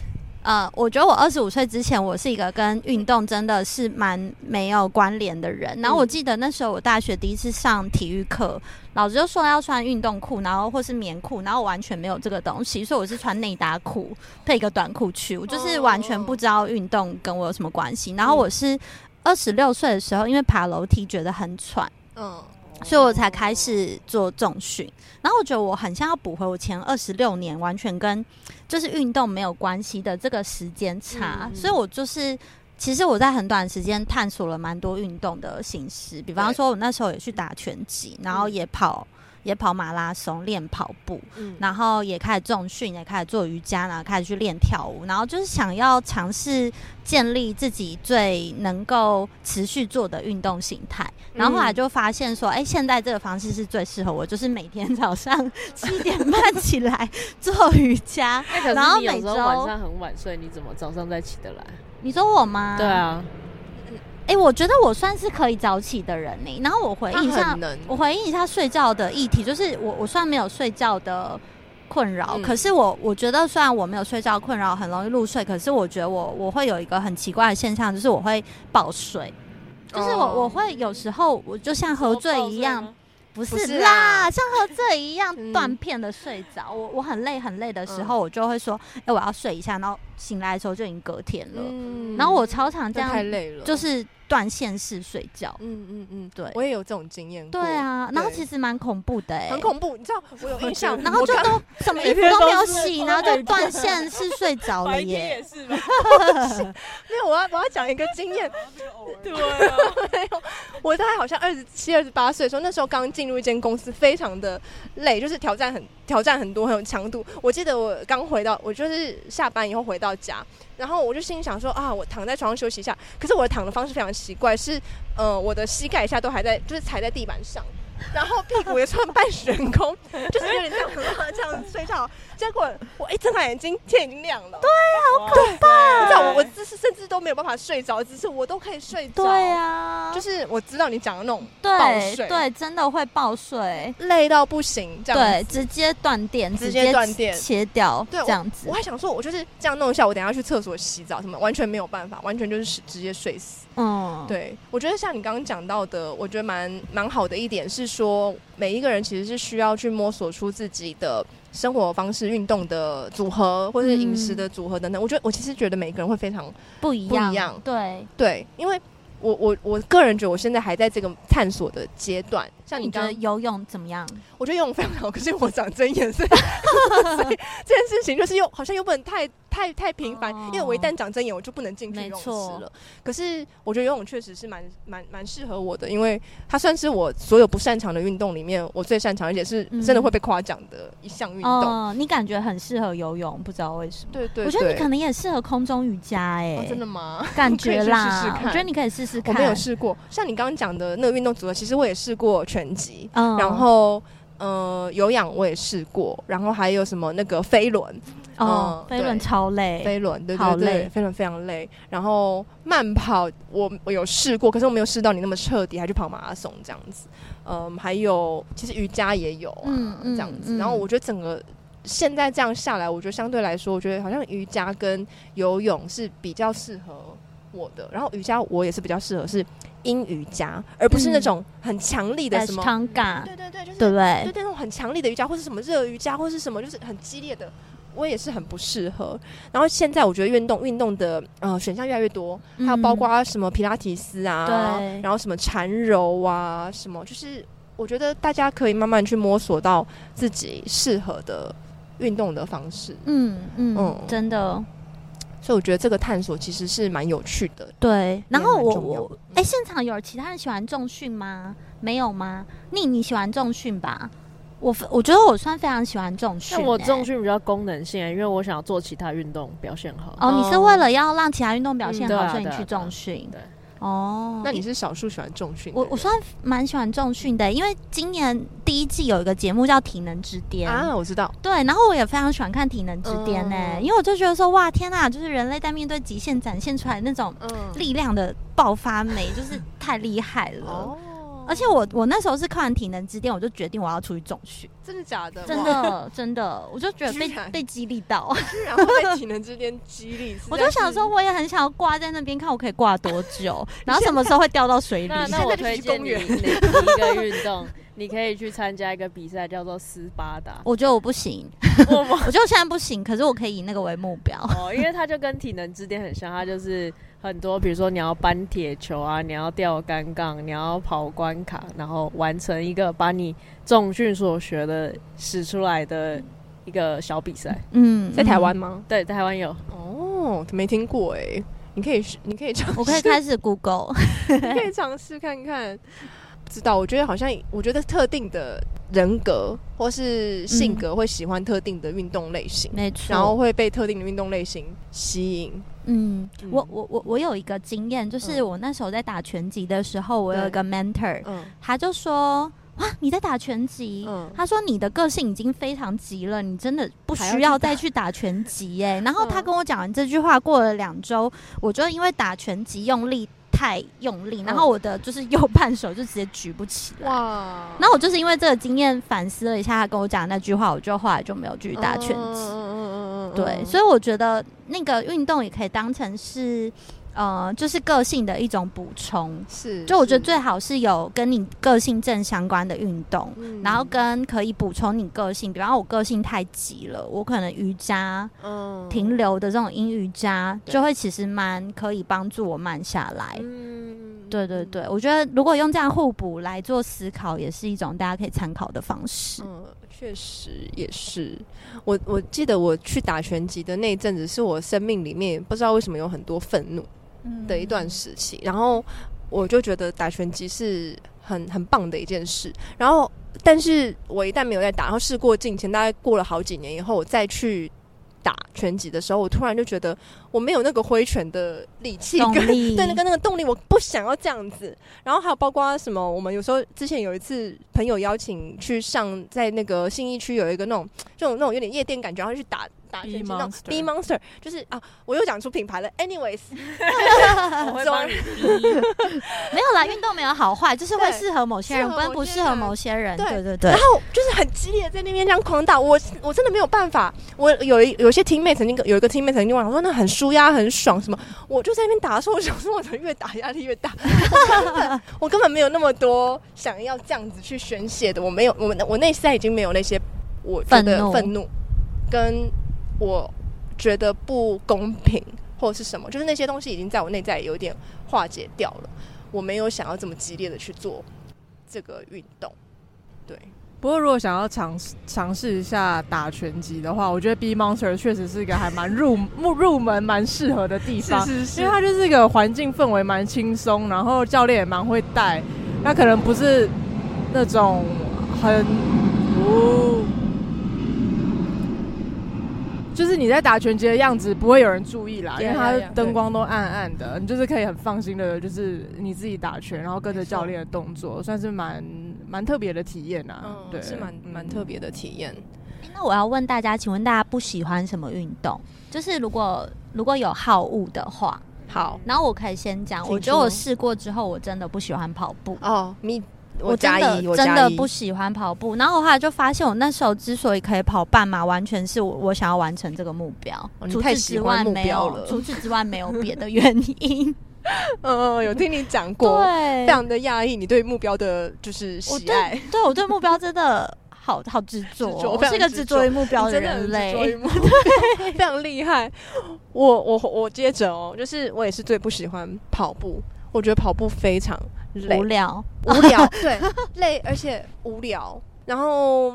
呃，我觉得我二十五岁之前，我是一个跟运动真的是蛮没有关联的人。然后我记得那时候我大学第一次上体育课，老师就说要穿运动裤，然后或是棉裤，然后我完全没有这个东西，所以我是穿内搭裤配一个短裤去，我就是完全不知道运动跟我有什么关系。然后我是二十六岁的时候，因为爬楼梯觉得很喘，嗯，所以我才开始做重训。然后我觉得我很像要补回我前二十六年完全跟就是运动没有关系的这个时间差，嗯、所以我就是其实我在很短时间探索了蛮多运动的形式，比方说我那时候也去打拳击，然后也跑。也跑马拉松，练跑步，嗯、然后也开始重训，也开始做瑜伽，然后开始去练跳舞，然后就是想要尝试建立自己最能够持续做的运动形态。然后后来就发现说，哎、欸，现在这个方式是最适合我，就是每天早上七点半起来做瑜伽，然后每周晚上很晚睡，你怎么早上再起得来？你说我吗？对啊。哎、欸，我觉得我算是可以早起的人呢、欸。然后我回应一下，我回应一下睡觉的议题，就是我我虽然没有睡觉的困扰，嗯、可是我我觉得虽然我没有睡觉困扰，很容易入睡，可是我觉得我我会有一个很奇怪的现象，就是我会爆睡，就是我我会有时候我就像喝醉一样。不是啦，是像喝醉一样断片的睡着。嗯、我我很累很累的时候，我就会说，哎、欸，我要睡一下。然后醒来的时候就已经隔天了。嗯、然后我超常这样，太累了，就是。断线式睡觉，嗯嗯嗯，对，我也有这种经验。对啊，然后其实蛮恐怖的，哎，很恐怖。你知道我有印象，然后就都什么衣服都没有洗，然后就 断线式睡着了耶。也是吗？没有，我要我要讲一个经验。对啊，没有，我大概好像二十七、二十八岁的时候，那时候刚进入一间公司，非常的累，就是挑战很挑战很多，很有强度。我记得我刚回到，我就是下班以后回到家。然后我就心里想说啊，我躺在床上休息一下。可是我的躺的方式非常奇怪，是呃，我的膝盖下都还在，就是踩在地板上，然后屁股也算半 悬空，就是有点这样很好 这样睡觉。结果我一睁开眼睛，天已经亮了。对啊，好可怕！你知道我我姿势甚至都没有办法睡着，只是我都可以睡着。对啊，就是我知道你讲的那种爆睡，对，对，真的会爆睡，累到不行，这样对，直接断电，直接断电切掉，对，这样子。我还想说，我就是这样弄一下，我等下去厕所洗澡什么，完全没有办法，完全就是直接睡死。嗯，对，我觉得像你刚刚讲到的，我觉得蛮蛮好的一点是说，每一个人其实是需要去摸索出自己的。生活方式、运动的组合，或者是饮食的组合等等，嗯、我觉得我其实觉得每个人会非常不一样。不一样，对对，因为我我我个人觉得我现在还在这个探索的阶段。像你，觉得游泳怎么样？我觉得游泳非常好，可是我长针眼，所以 这件事情就是又好像又不能太太太频繁，哦、因为我一旦长针眼，我就不能进去游泳池了。可是我觉得游泳确实是蛮蛮蛮适合我的，因为它算是我所有不擅长的运动里面我最擅长，而且是真的会被夸奖的一项运动。哦，你感觉很适合游泳，不知道为什么？对，对对，我觉得你可能也适合空中瑜伽，哎、哦，真的吗？感觉啦，试试看。我觉得你可以试试看。我没有试过，像你刚刚讲的那个运动组合，其实我也试过拳击。嗯。然后，呃，有氧我也试过，然后还有什么那个飞轮，哦，飞轮超累，飞轮对对对，飞轮非常累。然后慢跑我我有试过，可是我没有试到你那么彻底，还去跑马拉松这样子。嗯，还有其实瑜伽也有啊，这样子。然后我觉得整个现在这样下来，我觉得相对来说，我觉得好像瑜伽跟游泳是比较适合我的。然后瑜伽我也是比较适合是阴瑜伽，而不是那种很强力的什么。对对对，就是对对对那种很强力的瑜伽，或是什么热瑜伽，或是什么就是很激烈的，我也是很不适合。然后现在我觉得运动运动的呃选项越来越多，还有包括什么皮拉提斯啊，对，然后什么缠柔啊，什么就是我觉得大家可以慢慢去摸索到自己适合的。运动的方式，嗯嗯嗯，真的，所以我觉得这个探索其实是蛮有趣的。对，然后我我，哎、欸，现场有其他人喜欢重训吗？没有吗？你你喜欢重训吧？我我觉得我算非常喜欢重训、欸，我重训比较功能性、欸，因为我想要做其他运动表现好。哦，你是为了要让其他运动表现好，嗯啊、所以你去重训？对。哦，那你是少数喜欢重训？我我算蛮喜欢重训的，因为今年第一季有一个节目叫《体能之巅》啊，我知道。对，然后我也非常喜欢看《体能之巅》呢，因为我就觉得说，哇，天呐，就是人类在面对极限展现出来那种力量的爆发美，就是太厉害了。哦而且我我那时候是看完体能之巅，我就决定我要出去重训。真的假的？真的真的，我就觉得被被激励到，居然会在 体能之巅激励。我就想说，我也很想要挂在那边，看我可以挂多久，然后什么时候会掉到水里。那那我推荐你一个运动，你可以去参加一个比赛，叫做斯巴达。我觉得我不行，我 觉得现在不行，可是我可以以那个为目标。哦，因为它就跟体能之巅很像，它就是。很多，比如说你要搬铁球啊，你要吊杆杠，你要跑关卡，然后完成一个把你重训所学的使出来的一个小比赛。嗯，在台湾吗？对，在台湾有。哦，没听过哎，你可以，你可以尝试。我可以开始 Google，你可以尝试看看。不知道，我觉得好像，我觉得特定的人格或是性格会喜欢特定的运动类型，没错，然后会被特定的运动类型吸引。嗯，我我我我有一个经验，就是我那时候在打拳击的时候，我有一个 mentor，嗯，他就说，哇，你在打拳击，嗯，他说你的个性已经非常急了，你真的不需要再去打拳击哎。然后他跟我讲完这句话，过了两周，我就因为打拳击用力太用力，然后我的就是右半手就直接举不起来。哇！然后我就是因为这个经验反思了一下，他跟我讲那句话，我就后来就没有继续打拳击。对，所以我觉得那个运动也可以当成是，呃，就是个性的一种补充。是，就我觉得最好是有跟你个性正相关的运动，嗯、然后跟可以补充你个性。比方我个性太急了，我可能瑜伽，嗯，停留的这种阴瑜伽，就会其实蛮可以帮助我慢下来。嗯，对对对，我觉得如果用这样互补来做思考，也是一种大家可以参考的方式。嗯确实也是，我我记得我去打拳击的那一阵子，是我生命里面不知道为什么有很多愤怒的一段时期，然后我就觉得打拳击是很很棒的一件事，然后但是我一旦没有在打，然后事过境迁，大概过了好几年以后，我再去。打拳击的时候，我突然就觉得我没有那个挥拳的力气跟对那个那个动力，我不想要这样子。然后还有包括什么，我们有时候之前有一次朋友邀请去上，在那个信义区有一个那种这种那种有点夜店感觉，然后去打。打拳击那种 B Monster 就是啊，我又讲出品牌了。Anyways，我会帮你 没有啦，运动没有好坏，就是会适合某些人，跟不适合某些人。对对对。然后就是很激烈在那边这样狂打，我我真的没有办法。我有一有些 teammate 曾经有一个 teammate 曾经问我说，那很舒压很爽什么？我就在那边打的时候，我想说，我怎么越打压力越大？我根本我根本没有那么多想要这样子去宣泄的，我没有，我我内在已经没有那些我觉得愤怒跟。我觉得不公平，或者是什么，就是那些东西已经在我内在有点化解掉了。我没有想要这么激烈的去做这个运动。对，不过如果想要尝尝试一下打拳击的话，我觉得 B Monster 确实是一个还蛮入入门蛮适合的地方，是是是，因为它就是一个环境氛围蛮轻松，然后教练也蛮会带。那可能不是那种很。哦就是你在打拳击的样子，不会有人注意啦，因为它灯光都暗暗的，你就是可以很放心的，就是你自己打拳，然后跟着教练的动作，算是蛮蛮特别的体验啊。嗯，对，是蛮蛮特别的体验。那我要问大家，请问大家不喜欢什么运动？就是如果如果有好恶的话，好，然后我可以先讲，我觉得我试过之后，我真的不喜欢跑步。哦，你。我真的真的不喜欢跑步。然后后来就发现，我那时候之所以可以跑半马，完全是我我想要完成这个目标。哦、你太喜欢目标了，除此之外没有别的原因。嗯，有听你讲过，对，非常的讶异你对目标的就是喜爱。对，对我对目标真的好 好执着，我是个执着于目标的人类，非常厉害。我我我接着哦，就是我也是最不喜欢跑步，我觉得跑步非常累，无聊，无聊，对，累而且无聊，然后。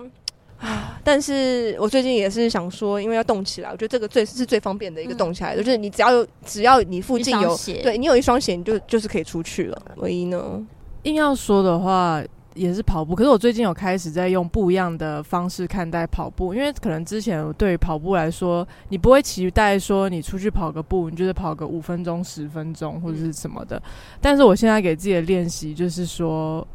啊！但是我最近也是想说，因为要动起来，我觉得这个最是最方便的一个动起来的，嗯、就是你只要有，只要你附近有，对你有一双鞋，你就就是可以出去了。唯一呢，硬要说的话，也是跑步。可是我最近有开始在用不一样的方式看待跑步，因为可能之前对于跑步来说，你不会期待说你出去跑个步，你就是跑个五分钟、十分钟或者是什么的。但是我现在给自己的练习就是说。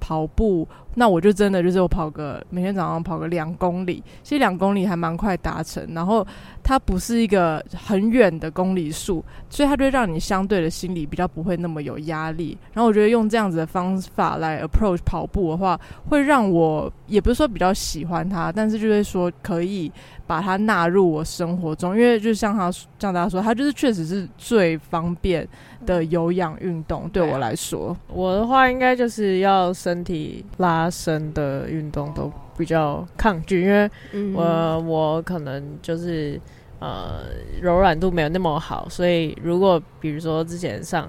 跑步，那我就真的就是我跑个每天早上跑个两公里，其实两公里还蛮快达成。然后它不是一个很远的公里数，所以它就会让你相对的心理比较不会那么有压力。然后我觉得用这样子的方法来 approach 跑步的话，会让我也不是说比较喜欢它，但是就是说可以把它纳入我生活中，因为就像他像大家说，它就是确实是最方便的有氧运动对我来说，我的话应该就是要身体拉伸的运动都比较抗拒，因为我我可能就是呃柔软度没有那么好，所以如果比如说之前上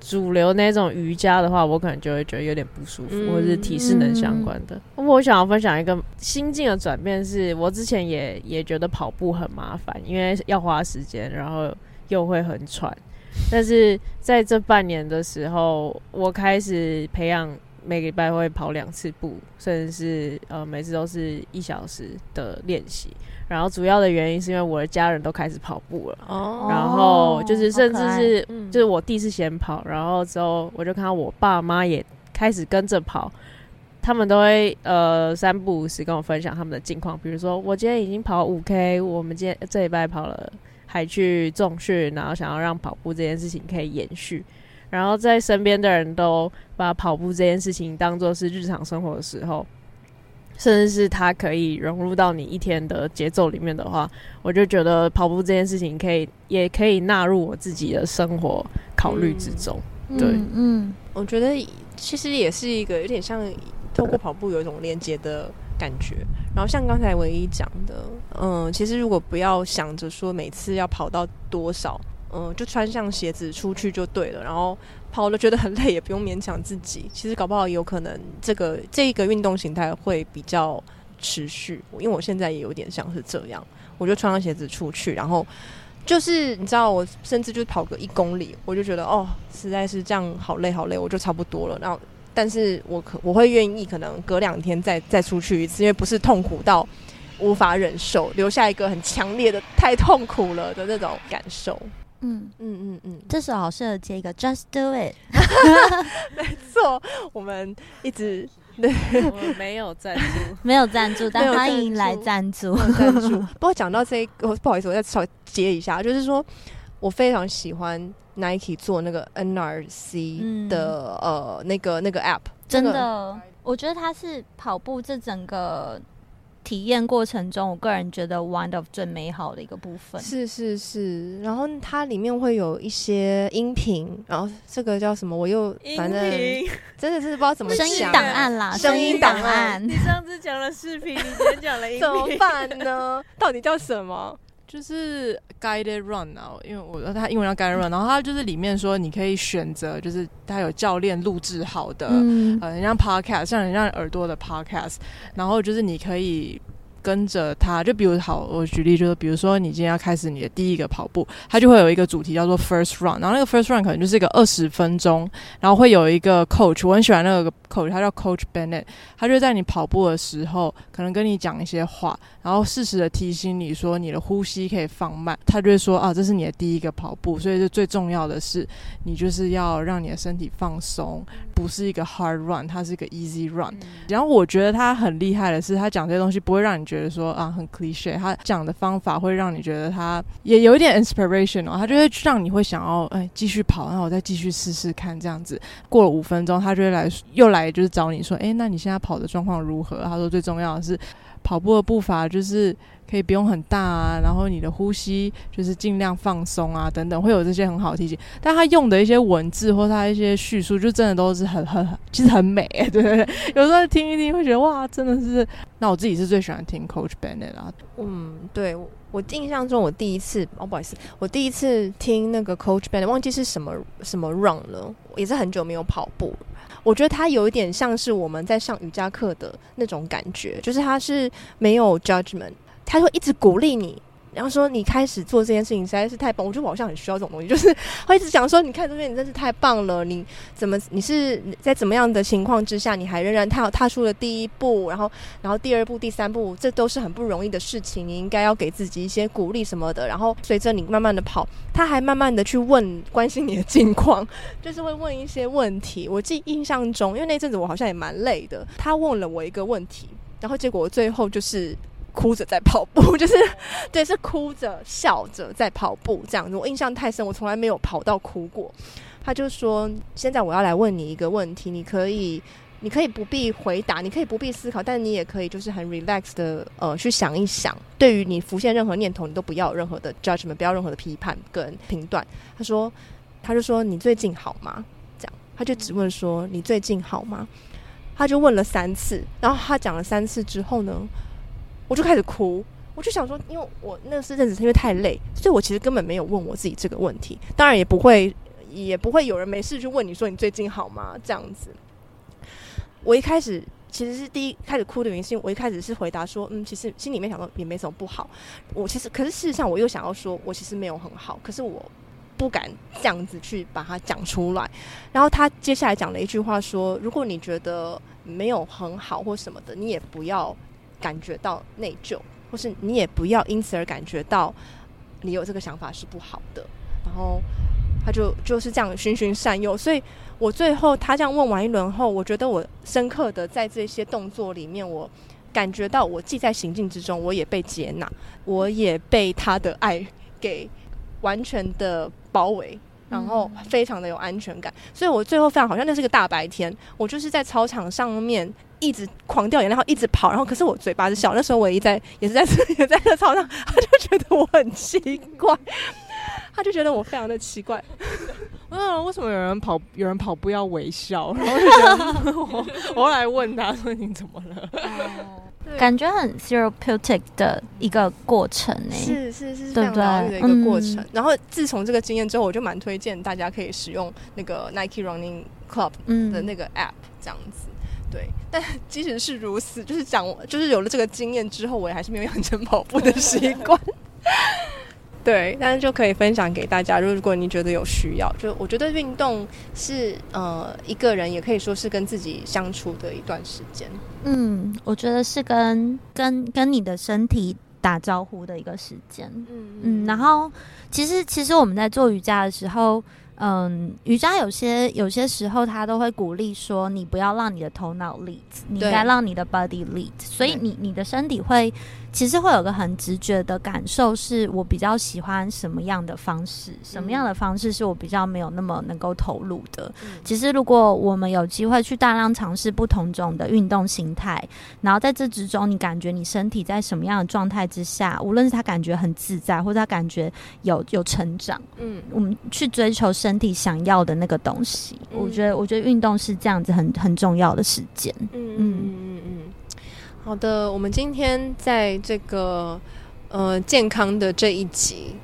主流那种瑜伽的话，我可能就会觉得有点不舒服，或者是体适能相关的。我想要分享一个心境的转变，是我之前也也觉得跑步很麻烦，因为要花时间，然后又会很喘。但是在这半年的时候，我开始培养每个礼拜会跑两次步，甚至是呃每次都是一小时的练习。然后主要的原因是因为我的家人都开始跑步了，哦，然后就是甚至是就是我弟是先跑，然后之后我就看到我爸妈也开始跟着跑，他们都会呃三不五时跟我分享他们的近况，比如说我今天已经跑五 K，我们今天这礼拜跑了。还去重训，然后想要让跑步这件事情可以延续，然后在身边的人都把跑步这件事情当做是日常生活的时候，甚至是它可以融入到你一天的节奏里面的话，我就觉得跑步这件事情可以，也可以纳入我自己的生活考虑之中。嗯、对，嗯，嗯，我觉得其实也是一个有点像透过跑步有一种连接的。感觉，然后像刚才唯一讲的，嗯，其实如果不要想着说每次要跑到多少，嗯，就穿上鞋子出去就对了。然后跑了觉得很累，也不用勉强自己。其实搞不好有可能这个这一个运动形态会比较持续，因为我现在也有点像是这样，我就穿上鞋子出去，然后就是你知道，我甚至就跑个一公里，我就觉得哦，实在是这样好累好累，我就差不多了。然后。但是我可我会愿意可能隔两天再再出去一次，因为不是痛苦到无法忍受，留下一个很强烈的太痛苦了的那种感受。嗯嗯嗯嗯，这时候好适合接一个 Just Do It。没错，我们一直 对，我没有赞助，没有赞助，但欢迎来赞助。赞助。不过讲到这个，不好意思，我再稍微接一下，就是说我非常喜欢。Nike 做那个 NRC 的、嗯、呃那个那个 App，真的，我觉得它是跑步这整个体验过程中，我个人觉得 one of 最美好的一个部分。是是是，然后它里面会有一些音频，然后这个叫什么？我又反正真的是不知道怎么讲。声音档案啦，声音档案。你上次讲了视频，你今天讲了音频，怎么办呢？到底叫什么？就是 guided run 啊，因为我他英文叫 guided run，然后他就是里面说你可以选择，就是他有教练录制好的，嗯、呃，很像 podcast，像很像耳朵的 podcast，然后就是你可以。跟着他，就比如好，我举例就是，比如说你今天要开始你的第一个跑步，他就会有一个主题叫做 first run，然后那个 first run 可能就是一个二十分钟，然后会有一个 coach，我很喜欢那个 coach，他叫 Coach Bennett，他就在你跑步的时候，可能跟你讲一些话，然后适时的提醒你说你的呼吸可以放慢，他就会说啊，这是你的第一个跑步，所以就最重要的是你就是要让你的身体放松，不是一个 hard run，它是一个 easy run，然后我觉得他很厉害的是，他讲这些东西不会让你。觉得说啊很 cliche，他讲的方法会让你觉得他也有一点 inspiration 哦，他就会让你会想要哎继续跑，那我再继续试试看这样子。过了五分钟，他就会来又来就是找你说，哎，那你现在跑的状况如何？他说最重要的是跑步的步伐就是。可以不用很大啊，然后你的呼吸就是尽量放松啊，等等，会有这些很好的提醒。但他用的一些文字或他一些叙述，就真的都是很很，其实很美，对对对。有时候听一听会觉得哇，真的是。那我自己是最喜欢听 Coach Bennett 啦。嗯，对，我印象中我第一次哦，不好意思，我第一次听那个 Coach Bennett，忘记是什么什么 run 了，也是很久没有跑步。我觉得他有一点像是我们在上瑜伽课的那种感觉，就是他是没有 judgment。他会一直鼓励你，然后说你开始做这件事情实在是太棒。我觉得我好像很需要这种东西，就是 会一直讲说，你看这边你真是太棒了，你怎么你是在怎么样的情况之下，你还仍然踏踏出了第一步，然后然后第二步、第三步，这都是很不容易的事情，你应该要给自己一些鼓励什么的。然后随着你慢慢的跑，他还慢慢的去问关心你的近况，就是会问一些问题。我记印象中，因为那阵子我好像也蛮累的，他问了我一个问题，然后结果我最后就是。哭着在跑步，就是对，是哭着笑着在跑步这样子。我印象太深，我从来没有跑到哭过。他就说：“现在我要来问你一个问题，你可以，你可以不必回答，你可以不必思考，但你也可以就是很 relax 的呃去想一想。对于你浮现任何念头，你都不要有任何的 judgment，不要任何的批判跟评断。”他说：“他就说你最近好吗？”这样，他就只问说：“你最近好吗？”他就问了三次，然后他讲了三次之后呢？我就开始哭，我就想说，因为我那是阵子是因为太累，所以我其实根本没有问我自己这个问题。当然也不会，也不会有人没事去问你说你最近好吗？这样子。我一开始其实是第一开始哭的原因，我一开始是回答说，嗯，其实心里面想说也没什么不好。我其实，可是事实上我又想要说，我其实没有很好，可是我不敢这样子去把它讲出来。然后他接下来讲了一句话说，如果你觉得没有很好或什么的，你也不要。感觉到内疚，或是你也不要因此而感觉到你有这个想法是不好的。然后他就就是这样循循善诱，所以我最后他这样问完一轮后，我觉得我深刻的在这些动作里面，我感觉到我既在行进之中，我也被接纳，我也被他的爱给完全的包围。然后非常的有安全感，所以我最后非常好像那是个大白天，我就是在操场上面一直狂掉眼泪，然后一直跑，然后可是我嘴巴是笑。那时候我一在也是在 也在那操场，他就觉得我很奇怪，他就觉得我非常的奇怪。嗯，为什么有人跑有人跑步要微笑？然后就觉得我 我后来问他说你怎么了？感觉很 therapeutic 的一个过程呢、欸，是是是，非常疗愈的一个过程。嗯、然后自从这个经验之后，我就蛮推荐大家可以使用那个 Nike Running Club 的那个 app 这样子。嗯、对，但 即使是如此，就是讲就是有了这个经验之后，我也还是没有养成跑步的习惯。对，但是就可以分享给大家。如果你觉得有需要，就我觉得运动是呃一个人也可以说是跟自己相处的一段时间。嗯，我觉得是跟跟跟你的身体打招呼的一个时间。嗯嗯，然后其实其实我们在做瑜伽的时候，嗯，瑜伽有些有些时候他都会鼓励说，你不要让你的头脑 lead，你该让你的 body lead。所以你你的身体会。其实会有个很直觉的感受，是我比较喜欢什么样的方式，什么样的方式是我比较没有那么能够投入的。其实，如果我们有机会去大量尝试不同种的运动形态，然后在这之中，你感觉你身体在什么样的状态之下，无论是他感觉很自在，或者他感觉有有成长，嗯，我们去追求身体想要的那个东西。我觉得，我觉得运动是这样子很很重要的时间。嗯嗯。好的，我们今天在这个呃健康的这一集，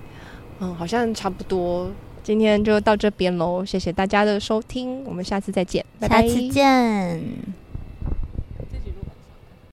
嗯，好像差不多，今天就到这边喽。谢谢大家的收听，我们下次再见，拜拜。下次见。